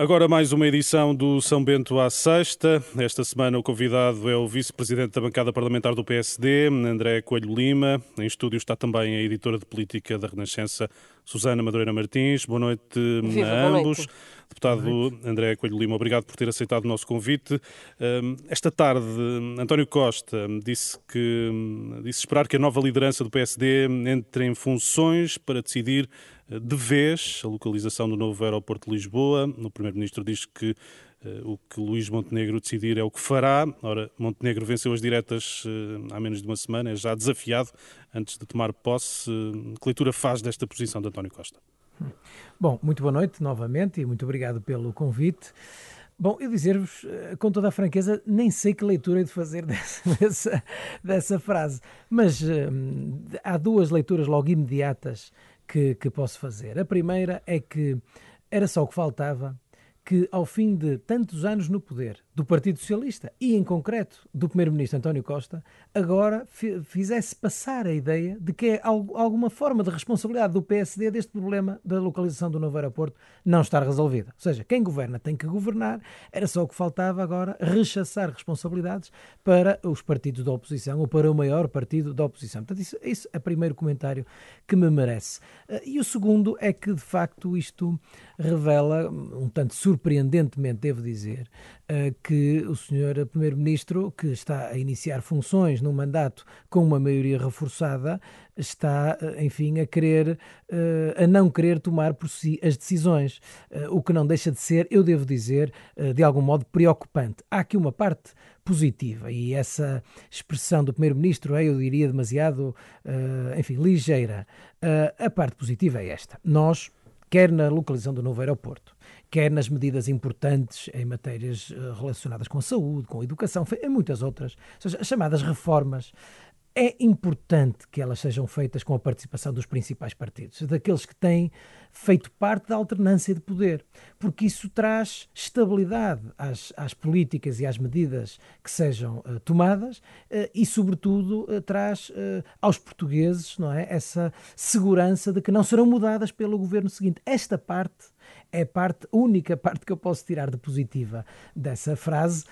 Agora mais uma edição do São Bento à Sexta. Esta semana o convidado é o vice-presidente da bancada parlamentar do PSD, André Coelho Lima. Em estúdio está também a editora de política da Renascença, Susana Madureira Martins. Boa noite Viva, a boa ambos. noite. Deputado André Coelho Lima, obrigado por ter aceitado o nosso convite. Hum, Esta tarde, António Costa disse que disse esperar que a nova liderança do PSD entre em funções para decidir de vez a localização do novo aeroporto de Lisboa. O Primeiro-Ministro diz que eh, o que Luís Montenegro decidir é o que fará. Ora, Montenegro venceu as diretas eh, há menos de uma semana, é já desafiado antes de tomar posse. Eh, Que leitura faz desta posição de António Costa? Bom, muito boa noite novamente e muito obrigado pelo convite. Bom, eu dizer-vos com toda a franqueza, nem sei que leitura é de fazer dessa, dessa, dessa frase, mas hum, há duas leituras logo imediatas que, que posso fazer. A primeira é que era só o que faltava que, ao fim de tantos anos no poder do Partido Socialista e, em concreto, do Primeiro-Ministro António Costa, agora fi- fizesse passar a ideia de que é al- alguma forma de responsabilidade do PSD deste problema da localização do novo aeroporto não estar resolvida. Ou seja, quem governa tem que governar, era só o que faltava agora rechaçar responsabilidades para os partidos da oposição ou para o maior partido da oposição. Portanto, isso, isso é o primeiro comentário que me merece. Eh, E o segundo é que, de facto, isto revela, um tanto surpreendentemente, devo dizer, que o senhor Primeiro-Ministro, que está a iniciar funções num mandato com uma maioria reforçada, está, eh, enfim, a querer, eh, a não querer tomar por si as decisões, eh, o que não deixa de ser, eu devo dizer, de algum modo preocupante. Há aqui uma parte positiva e essa expressão do Primeiro-Ministro é, eu diria, demasiado, enfim, ligeira. A parte positiva é esta. Nós, quer na localização do novo aeroporto, quer nas medidas importantes em matérias eh, relacionadas com a saúde, com a educação, em muitas outras, ou seja, as chamadas reformas, é importante que elas sejam feitas com a participação dos principais partidos, daqueles que têm feito parte da alternância de poder, porque isso traz estabilidade às, às políticas e às medidas que sejam eh, tomadas eh, e, sobretudo, eh, traz aos portugueses não é, essa segurança de que não serão mudadas pelo governo seguinte. Esta parte é a parte, única parte que eu posso tirar de positiva dessa frase,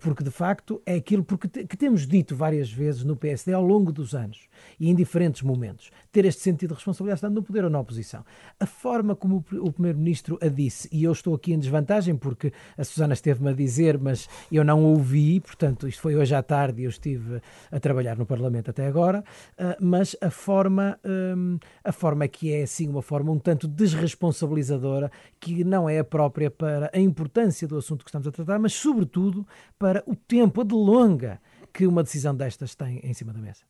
porque de facto é aquilo porque que temos dito várias vezes no PSD ao longo dos anos e em diferentes momentos, ter este sentido de responsabilidade estando no poder ou na oposição. A forma como o Primeiro-Ministro a disse, e eu estou aqui em desvantagem porque a Susana esteve-me a dizer, mas eu não ouvi, portanto, isto foi hoje à tarde e eu estive a trabalhar no Parlamento até agora, ah, mas a forma, hum, a forma que é assim uma forma um tanto desresponsabilizadora, que não é a própria para a importância do assunto que estamos a tratar, mas sobretudo para o tempo, a delonga que uma decisão destas tem em cima da mesa.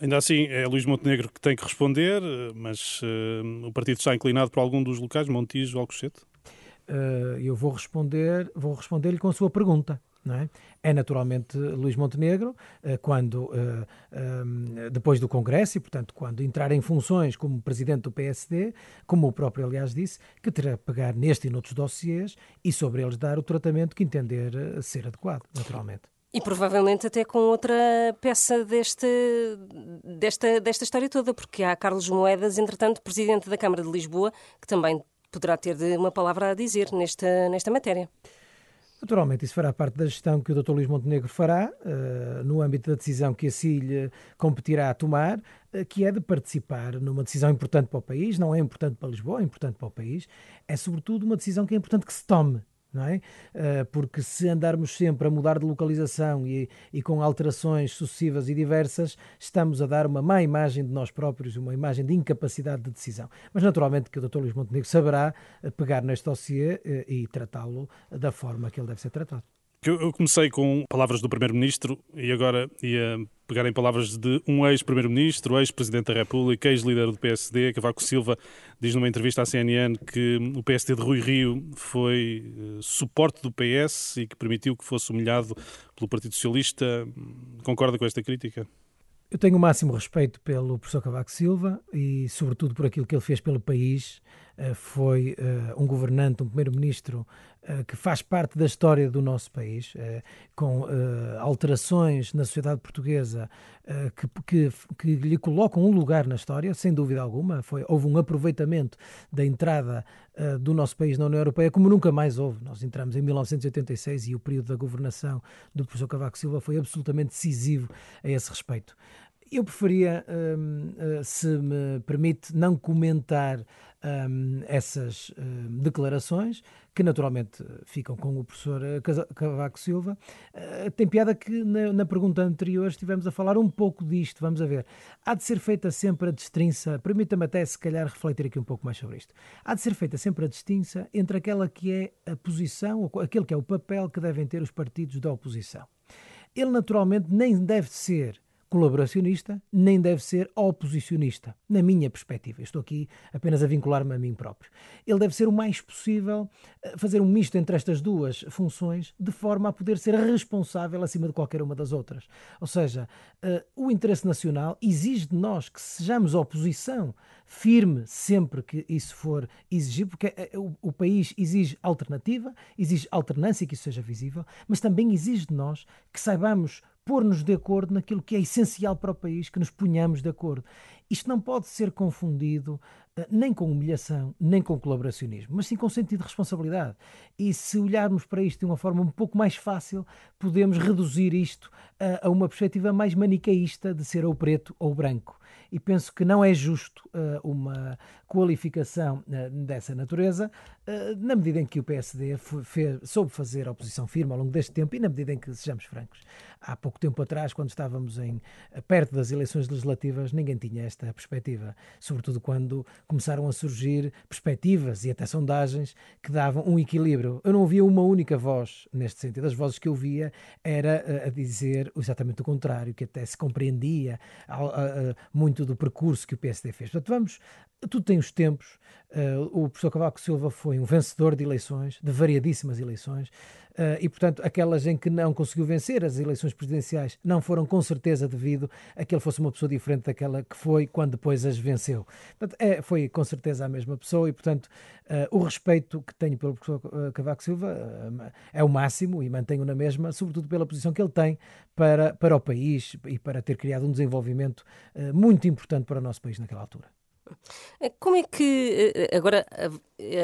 Ainda assim, é Luís Montenegro que tem que responder, eh, mas eh, o partido está inclinado para algum dos locais, Montijo, Alcochete? Eh, eu vou responder, vou responder-lhe com a sua pergunta. É? é naturalmente Luís Montenegro, quando depois do Congresso e, portanto, quando entrar em funções como presidente do PSD, como o próprio, aliás, disse, que terá que pegar neste e noutros dossiês e sobre eles dar o tratamento que entender ser adequado, naturalmente. E provavelmente até com outra peça deste, desta, desta história toda, porque há Carlos Moedas, entretanto, presidente da Câmara de Lisboa, que também poderá ter de uma palavra a dizer nesta, nesta matéria. Naturalmente, isso fará parte da gestão que o Dr. Luís Montenegro fará, eh, no âmbito da decisão que assim lhe competirá a tomar, eh, que é de participar numa decisão importante para o país, não é importante para Lisboa, é importante para o país, é sobretudo uma decisão que é importante que se tome. Não é? Eh, Porque se andarmos sempre a mudar de localização e, e com alterações sucessivas e diversas, estamos a dar uma má imagem de nós próprios, uma imagem de incapacidade de decisão. Mas naturalmente que o Dr. Luís Montenegro saberá eh, pegar neste dossiê eh, e tratá-lo da forma que ele deve ser tratado. Eu comecei com palavras do Primeiro-Ministro e agora ia pegar em palavras de um ex-Primeiro-Ministro, ex-Presidente da República, ex-líder do PSD, Cavaco Silva, diz numa entrevista à CNN que o PSD de Rui Rio foi eh, suporte do PS e que permitiu que fosse humilhado pelo Partido Socialista. Concorda com esta crítica? Eu tenho o máximo respeito pelo professor Cavaco Silva e, sobretudo, por aquilo que ele fez pelo país foi um governante, um primeiro-ministro que faz parte da história do nosso país, com alterações na sociedade portuguesa que, que, que, lhe colocam um lugar na história, sem dúvida alguma. Foi, houve um aproveitamento da entrada do nosso país na União Europeia como nunca mais houve. Nós entramos em 1986 e o período da governação do professor Cavaco Silva foi absolutamente decisivo a esse respeito. Eu preferia, hum, eh, se me permite, não comentar hum, essas hum, declarações, que naturalmente ficam com o professor eh, Cavaco Silva. Uh, tem piada que na, pergunta anterior estivemos a falar um pouco disto, vamos a ver. Há de ser feita sempre a distinça, permita-me até se calhar refletir aqui um pouco mais sobre isto. Há de ser feita sempre a distinça entre aquela que é a posição, aquele que é o papel que devem ter os partidos da oposição. Ele naturalmente nem deve ser colaboracionista, nem deve ser oposicionista, na minha perspectiva. estou aqui apenas a vincular-me a mim próprio. Ele deve ser o mais possível, eh, fazer um misto entre estas duas funções, de forma a poder ser responsável acima de qualquer uma das outras. Ou seja, uh, o interesse nacional exige de nós que sejamos oposição firme sempre que isso for exigido, porque eh, o, o país exige alternativa, exige alternância que isso seja visível, mas também exige de nós que saibamos pôr-nos de acordo naquilo que é essencial para o país, que nos ponhamos de acordo. Isto não pode ser confundido uh, nem com humilhação, nem com colaboracionismo, mas sim com sentido de responsabilidade. E se olharmos para isto de uma forma um pouco mais fácil, podemos reduzir isto uh, a uma perspectiva mais manicaísta de ser ou preto ou branco e penso que não é justo uh, uma qualificação uh, dessa natureza, uh, na medida em que o PSD fez, soube fazer oposição firme ao longo deste tempo e na medida em que, sejamos francos, há pouco tempo atrás, quando estávamos em, perto das eleições legislativas, ninguém tinha esta perspectiva, sobretudo quando começaram a surgir perspectivas e até sondagens que davam um equilíbrio. Eu não ouvia uma única voz neste sentido. As vozes que eu via era a dizer exatamente o contrário, que até se compreendia muito do percurso que o PSD fez. Portanto, vamos, tudo tem os tempos. Uh, o professor Cavaco Silva foi um vencedor de eleições, de variadíssimas eleições, e, portanto, aquelas em que não conseguiu vencer as eleições presidenciais não foram com certeza devido a que ele fosse uma pessoa diferente daquela que foi quando depois as venceu. Portanto, é, foi com certeza a mesma pessoa e, portanto, uh, o respeito que tenho pelo professor Cavaco Silva é o máximo e mantenho na mesma, sobretudo pela posição que ele tem para, para o país e para ter criado um desenvolvimento muito importante para o nosso país naquela altura. Eh, como é que eh, agora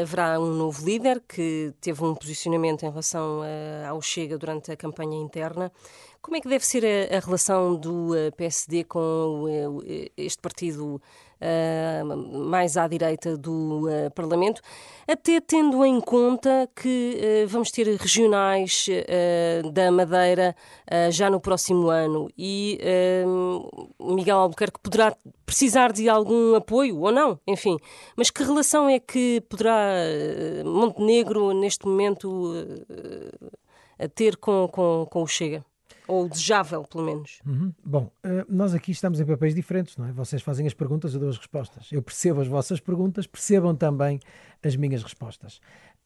haverá um novo líder que teve um posicionamento em relação eh, ao Chega durante a campanha interna? Como é que deve ser a, relação do PSD com este partido mais à direita do uh, Parlamento, até tendo em conta que uh, vamos ter regionais da Madeira já no próximo ano e Miguel Albuquerque poderá precisar de algum apoio ou não, enfim. Mas que relação é que poderá Montenegro, neste momento, ter com, com, com o Chega? Ou desejável, pelo menos. Uhum. Bom, uh, nós aqui estamos em papéis diferentes, não é? Vocês fazem as perguntas, eu dou as respostas. Eu percebo as vossas perguntas, percebam também as minhas respostas.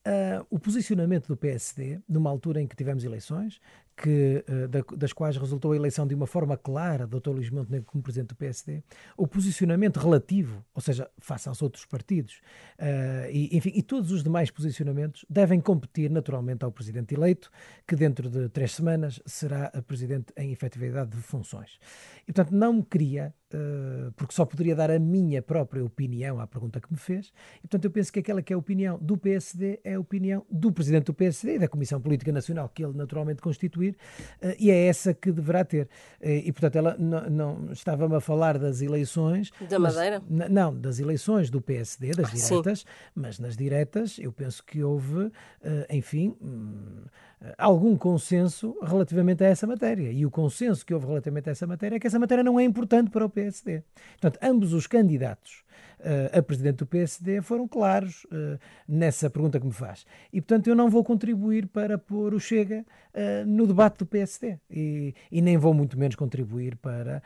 Uh, o posicionamento do PSD, numa altura em que tivemos eleições, que, uh, das quais resultou a eleição de uma forma clara do Dr. Luís Montenegro como presidente do PSD, o posicionamento relativo, ou seja, face aos outros partidos, uh, e, enfim, e todos os demais posicionamentos devem competir naturalmente ao presidente eleito, que dentro de três semanas será presidente em efetividade de funções. E, portanto, não me queria eh, porque só poderia dar a minha própria opinião à pergunta que me fez, e portanto eu penso que aquela que é a opinião do PSD é a opinião do Presidente do PSD e da Comissão Política Nacional, que ele naturalmente constituir, uh, e é essa que deverá ter. Uh, e portanto ela não, não estava-me a falar das eleições... Da Madeira? Mas, não, das eleições do PSD, das ah, diretas, sim. mas nas diretas eu penso que houve, enfim... Hum, algum consenso relativamente a essa matéria. E o consenso que houve relativamente a essa matéria é que essa matéria não é importante para o PSD. Portanto, ambos os candidatos uh, a presidente do PSD foram claros uh, nessa pergunta que me faz. E, portanto, eu não vou contribuir para pôr o Chega uh, no debate do PSD. E, e, nem vou muito menos contribuir para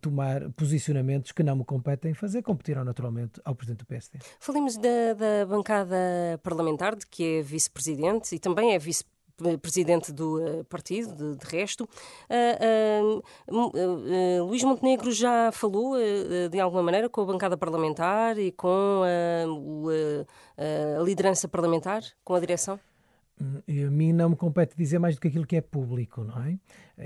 tomar posicionamentos que não me competem fazer, competirão naturalmente ao presidente do PSD. Falemos da, da bancada parlamentar, de que é vice-presidente e também é vice presidente do partido, de, de resto. Luís Montenegro já falou, de alguma maneira, com a bancada parlamentar e com a liderança parlamentar, com a direção? E a mim não me compete dizer mais do que aquilo que é público, não é?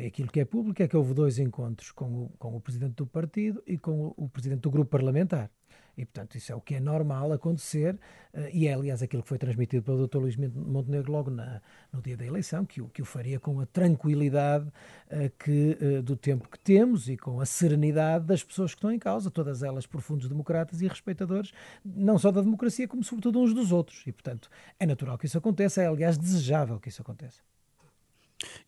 Aquilo que é público é que houve dois encontros com o, com o presidente do partido e com o, o presidente do grupo parlamentar. E, portanto, isso é o que é normal acontecer, eh, e é, aliás, aquilo que foi transmitido pelo Dr. Luís Montenegro logo na, no dia da eleição, que o, que o faria com a tranquilidade uh, que, uh, do tempo que temos e com a serenidade das pessoas que estão em causa, todas elas profundos democratas e respeitadores, não só da democracia, como sobretudo uns dos outros. E, portanto, é natural que isso aconteça, é, aliás, desejável que isso aconteça.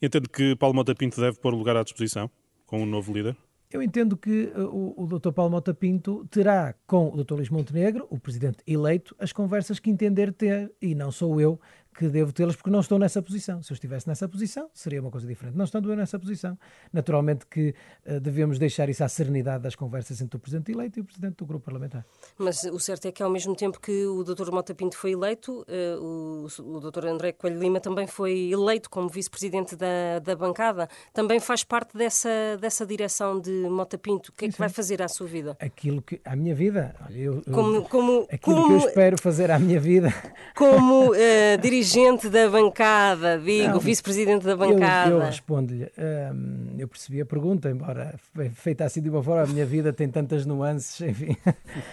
Entendo que Paulo Mota Pinto deve pôr lugar à disposição com um novo líder? Eu entendo que uh, o, o Dr. Paulo Mota Pinto terá com o Dr. Luís Montenegro, o presidente eleito, as conversas que entender ter, e não sou eu que devo tê-las porque não estou nessa posição. Se eu estivesse nessa posição, seria uma coisa diferente. Não estando eu nessa posição, naturalmente que uh, devemos deixar isso à serenidade das conversas entre o Presidente eleito e o Presidente do Grupo Parlamentar. Mas o certo é que, ao mesmo tempo que o Dr. Mota Pinto foi eleito, uh, o, o Dr. André Coelho Lima também foi eleito como Vice-Presidente da, da bancada. Também faz parte dessa, dessa direção de Mota Pinto. O que é que vai fazer à sua vida? Aquilo que... À minha vida? Eu, como, como, aquilo como, que eu espero fazer à minha vida... Como uh, dirigente dirigente da bancada, digo, vice-presidente da bancada. Eu, eu respondo-lhe, hum, eu percebi a pergunta, embora feita assim de uma forma, a minha vida tem tantas nuances, enfim.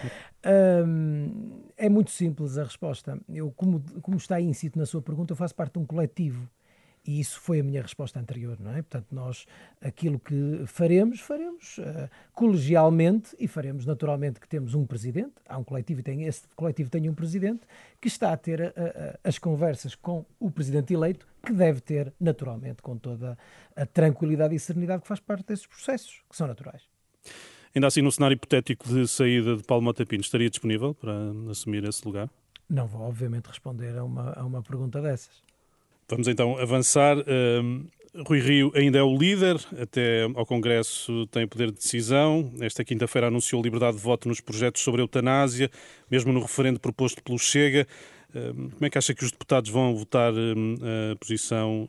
hum, é muito simples a resposta. Eu, como, como está íncito na sua pergunta, eu faço parte de um coletivo. E isso foi a minha resposta anterior, não é? Portanto, nós aquilo que faremos, faremos uh, colegialmente e faremos naturalmente que temos um presidente, há um coletivo e tem, esse coletivo tem um presidente que está a ter uh, uh, as conversas com o presidente eleito, que deve ter naturalmente com toda a tranquilidade e serenidade que faz parte desses processos, que são naturais. Ainda assim, no cenário hipotétiple de saída de Paulo Mota Pinto, estaria disponível para assumir esse lugar? Não vou, obviamente, responder a uma, a uma pergunta dessas. Vamos então avançar. Rui Rio ainda é o líder, até ao Congresso tem poder de decisão. Esta quinta-feira anunciou liberdade de voto nos projetos sobre eutanásia, mesmo no referendo proposto pelo Chega. Como é que acha que os deputados vão votar a posição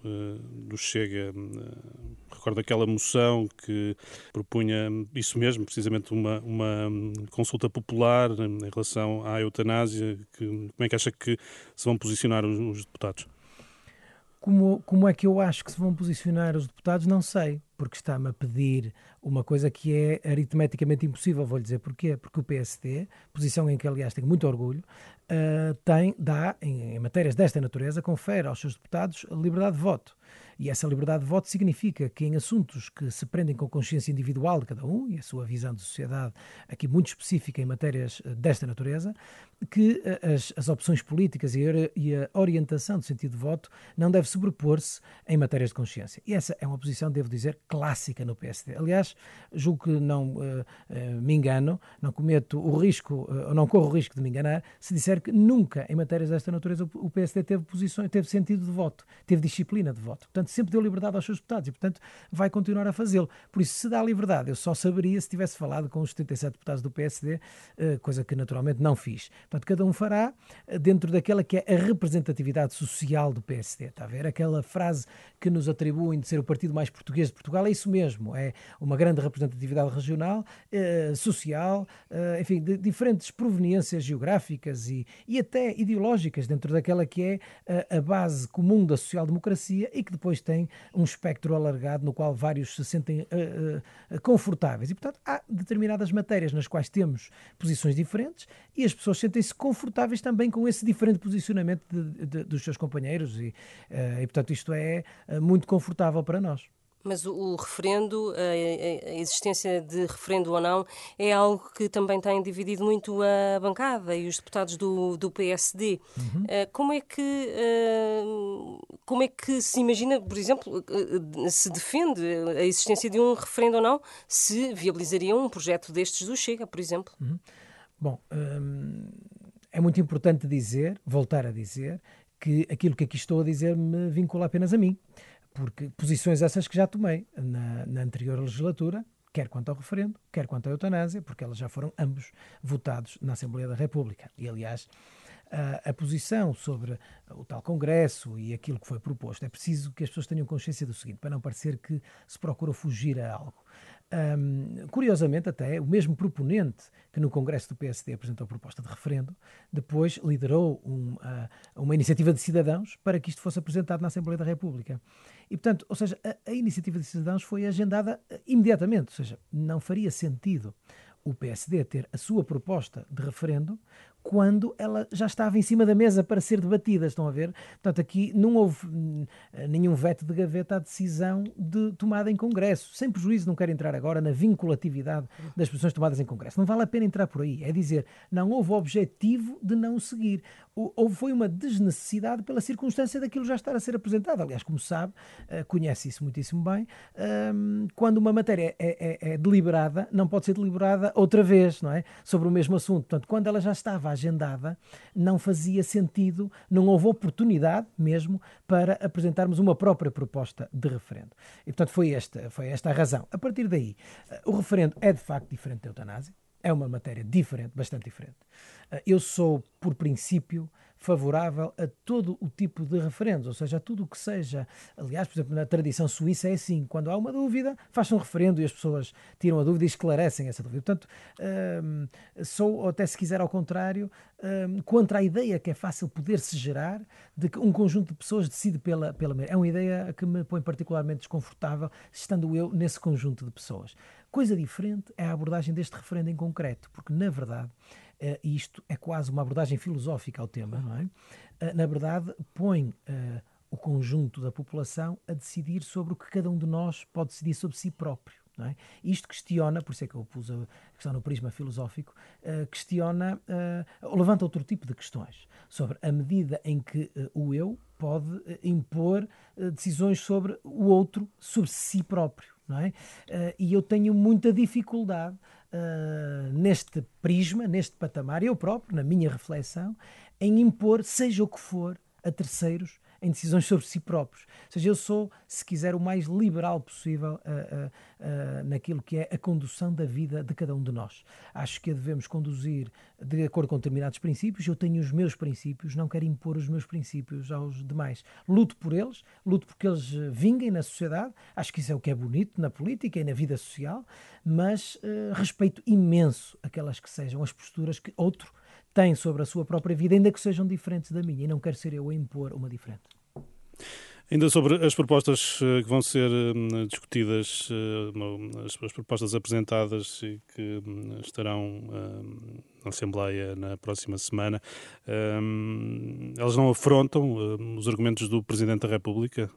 do Chega? recordo aquela moção que propunha isso mesmo, precisamente uma, uma consulta popular em relação à eutanásia. Como é que acha que se vão posicionar os, os deputados? Como, como é que eu acho que se vão posicionar os deputados, não sei, porque está-me a pedir uma coisa que é aritmeticamente impossível, vou-lhe dizer porquê. Porque o PSD, posição em que aliás tenho muito orgulho, uh, tem, dá, em, em matérias desta natureza, confere aos seus deputados liberdade de voto. E essa liberdade de voto significa que em assuntos que se prendem com a consciência individual de cada um e a sua visão de sociedade, aqui muito específica em matérias eh, desta natureza, que eh, as, as opções políticas e a, e a orientação do sentido de voto não deve sobrepor-se em matérias de consciência. E essa é uma posição, devo dizer, clássica no PSD. Aliás, julgo que não uh, uh, me engano, não cometo o risco, uh, não corro o risco de me enganar, se disser que nunca em matérias desta natureza o PSD teve posições, teve sentido de voto, teve disciplina de voto. Portanto, sempre deu liberdade aos seus deputados e, portanto, vai continuar a fazê-lo. Por isso, se dá liberdade, eu só saberia se tivesse falado com os 77 deputados do PSD, coisa que naturalmente não fiz. Portanto, cada um fará dentro daquela que é a representatividade social do PSD. Está a ver? Aquela frase que nos atribuem de ser o partido mais português de Portugal é isso mesmo. É uma grande representatividade regional, eh, social, eh, enfim, de diferentes proveniências geográficas e, e até ideológicas dentro daquela que é a base comum da social-democracia e que depois tem um espectro alargado no qual vários se sentem uh, uh, confortáveis. E, portanto, há determinadas matérias nas quais temos posições diferentes e as pessoas sentem-se confortáveis também com esse diferente posicionamento de, de, dos seus companheiros e, uh, e, portanto, isto é muito confortável para nós. Mas o, o referendo, a, a, existência de referendo ou não, é algo que também tem dividido muito a bancada e os deputados do, do PSD. Uhum. Uh, como, é que, uh, como é que se imagina, por exemplo, uh, se defende a existência de um referendo ou não, se viabilizaria um projeto destes do Chega, por exemplo? Uhum. Bom, hum, é muito importante dizer, voltar a dizer, que aquilo que aqui estou a dizer me vincula apenas a mim porque posições essas que já tomei na, na anterior legislatura, quer quanto ao referendo, quer quanto à eutanásia, porque elas já foram ambos votados na Assembleia da República. E, aliás, a, a posição sobre o tal Congresso e aquilo que foi proposto. É preciso que as pessoas tenham consciência do seguinte, para não parecer que se procura fugir a algo. Um, curiosamente, até o mesmo proponente que no Congresso do PSD apresentou a proposta de referendo, depois liderou um, uh, uma iniciativa de cidadãos para que isto fosse apresentado na Assembleia da República. E, portanto, ou seja, a, a iniciativa de cidadãos foi agendada uh, imediatamente, ou seja, não faria sentido o PSD ter a sua proposta de referendo quando ela já estava em cima da mesa para ser debatida, estão a ver? Portanto, aqui não houve hum, nenhum veto de gaveta à decisão de tomada em Congresso. Sem prejuízo, não quero entrar agora na vinculatividade das posições tomadas em Congresso. Não vale a pena entrar por aí. É dizer, não houve objetivo de não seguir. Houve foi uma desnecessidade pela circunstância daquilo já estar a ser apresentado. Aliás, como sabe, eh, conhece isso muitíssimo bem, hum, quando uma matéria é, é, é deliberada, não pode ser deliberada outra vez, não é? Sobre o mesmo assunto. Portanto, quando ela já estava agendada, não fazia sentido, não houve oportunidade mesmo para apresentarmos uma própria proposta de referendo. E, portanto, foi esta, foi esta a razão. A partir daí, eh, o referendo é de facto diferente da eutanásia, é uma matéria diferente, bastante diferente. Eh, eu sou, por princípio, favorável a todo o tipo de referendos, ou seja, a tudo o que seja. Aliás, por exemplo, na tradição suíça é assim: quando há uma dúvida, faz um referendo e as pessoas tiram a dúvida e esclarecem essa dúvida. Portanto, hum, sou, ou até se quiser ao contrário, hum, contra a ideia que é fácil poder-se gerar de que um conjunto de pessoas decide pela, pela É uma ideia que me põe particularmente desconfortável, estando eu nesse conjunto de pessoas. Coisa diferente é a abordagem deste referendo em concreto, porque, na verdade, uh, isto é quase uma abordagem filosófica ao tema, não é? Uh, na verdade, põe uh, o conjunto da população a decidir sobre o que cada um de nós pode decidir sobre si próprio. É? Isto questiona, por isso é que eu pus a questão no prisma filosófico, questiona, uh, levanta outro tipo de questões sobre a medida em que o eu pode impor decisões sobre o outro, sobre si próprio. É? e eu tenho muita dificuldade uh, neste prisma, neste patamar, eu próprio, na minha reflexão, em impor, seja o que for, a terceiros em decisões sobre si próprios. Ou seja, eu sou, se quiser, o mais liberal possível uh, uh, uh, naquilo que é a condução da vida de cada um de nós. Acho que a devemos conduzir de acordo com determinados princípios. Eu tenho os meus princípios, não quero impor os meus princípios aos demais. Luto por eles, luto porque eles vinguem na sociedade. Acho que isso é o que é bonito na política e na vida social, mas respeito imenso aquelas que sejam as posturas que outro tem sobre a sua própria vida, ainda que sejam diferentes da minha, e não quero ser eu a impor uma diferente. Ainda sobre as propostas eh, que vão ser hum, discutidas, eh, as propostas apresentadas e que hum, estarão hum, na Assembleia na próxima semana, elas não afrontam os argumentos do Presidente da República?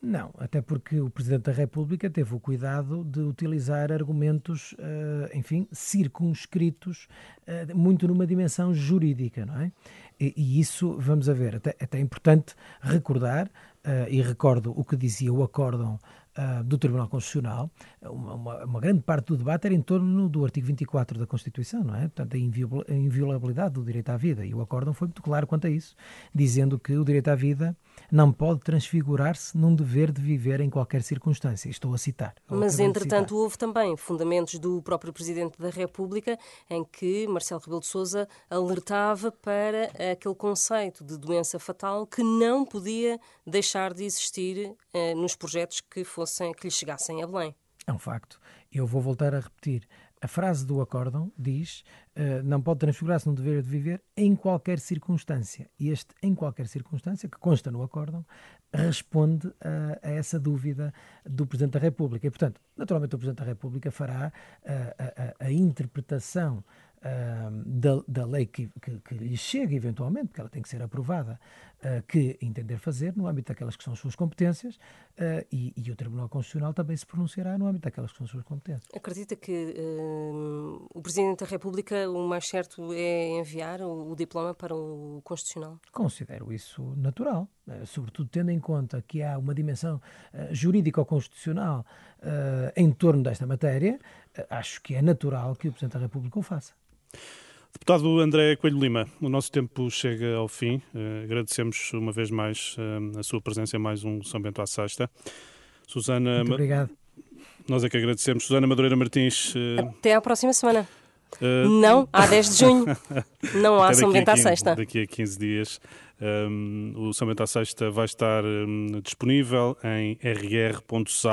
Não, até porque o Presidente da República teve o cuidado de utilizar argumentos, enfim, circunscritos, muito numa dimensão jurídica, não é? E, e isso, vamos a ver, até, até é importante recordar, uh, e recordo o que dizia o acórdão uh, do Tribunal Constitucional, uma, uma, uma, grande parte do debate era em torno do artigo 24 da Constituição, não é? Portanto, a inviolabilidade do direito à vida. E o acórdão foi muito claro quanto a isso, dizendo que o direito à vida não pode transfigurar-se num dever de viver em qualquer circunstância. Estou a citar. Mas, entretanto, citar. houve também fundamentos do próprio Presidente da República em que Marcelo Rebelo de Sousa alertava para aquele conceito de doença fatal que não podia deixar de existir eh, nos projetos que fossem fossem, que lhe chegassem a Belém. É um facto. Eu vou voltar a repetir. A frase do acórdão diz uh, não pode transfigurar-se no dever de viver em qualquer circunstância. E este em qualquer circunstância, que consta no acórdão, responde a, a essa dúvida do Presidente da República. E, portanto, naturalmente o Presidente da República fará a, a, a interpretação da, da, lei que, que, que, lhe chega eventualmente, porque ela tem que ser aprovada, uh, que entender fazer no âmbito daquelas que são as suas competências uh, e, e, o Tribunal Constitucional também se pronunciará no âmbito daquelas que são as suas competências. Acredita que o Presidente da República o mais certo é enviar o, o diploma para o Constitucional? Considero isso natural, sobretudo tendo em conta que há uma dimensão jurídica ou constitucional em torno desta matéria, acho que é natural que o Presidente da República o faça. Deputado André Coelho Lima, o nosso tempo chega ao fim. Uh, agradecemos uma vez mais uh, a sua presença em mais um São Bento à Sexta. Susana. Muito obrigado. Nós é que agradecemos. Susana Madureira Martins. Uh... Até à próxima semana. Uh, não, há 10 de junho. Não há São Bento à Sexta. Daqui a 15 dias. Um, o São Bento à Sexta vai estar um, disponível em rr.sapo.pt.